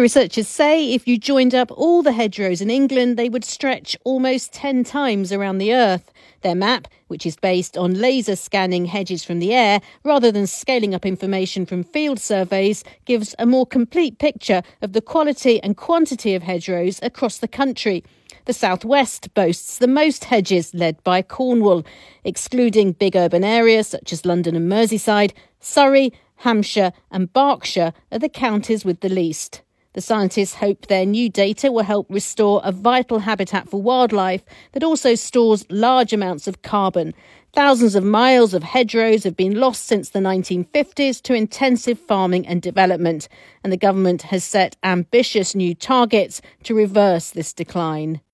Researchers say if you joined up all the hedgerows in England, they would stretch almost 10 times around the Earth. Their map, which is based on laser scanning hedges from the air rather than scaling up information from field surveys, gives a more complete picture of the quality and quantity of hedgerows across the country. The southwest boasts the most hedges, led by Cornwall. Excluding big urban areas such as London and Merseyside, Surrey, Hampshire, and Berkshire are the counties with the least. The scientists hope their new data will help restore a vital habitat for wildlife that also stores large amounts of carbon. Thousands of miles of hedgerows have been lost since the 1950s to intensive farming and development, and the government has set ambitious new targets to reverse this decline.